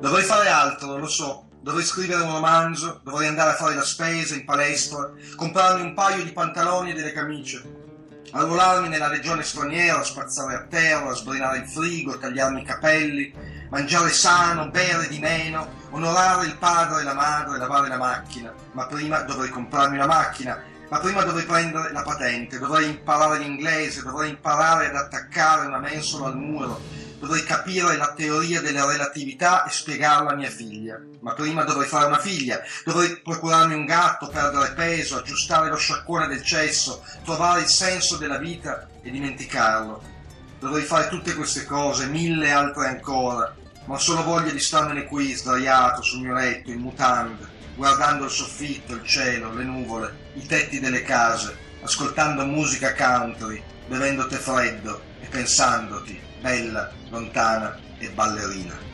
Dovrei fare altro, lo so. Dovrei scrivere un romanzo, dovrei andare a fare la spesa in palestra, comprarmi un paio di pantaloni e delle camicie, arruolarmi nella regione straniera, spazzare a terra, sbrinare il frigo, tagliarmi i capelli, mangiare sano, bere di meno, onorare il padre e la madre, lavare la macchina. Ma prima dovrei comprarmi una macchina ma prima dovrei prendere la patente, dovrei imparare l'inglese, dovrei imparare ad attaccare una mensola al muro, dovrei capire la teoria della relatività e spiegarla a mia figlia. Ma prima dovrei fare una figlia, dovrei procurarmi un gatto, perdere peso, aggiustare lo sciacquone del cesso, trovare il senso della vita e dimenticarlo. Dovrei fare tutte queste cose, mille altre ancora, ma ho solo voglia di starmene qui, sdraiato sul mio letto, in mutande, guardando il soffitto, il cielo, le nuvole, i tetti delle case, ascoltando musica country, bevendo tè freddo e pensandoti, bella, lontana e ballerina.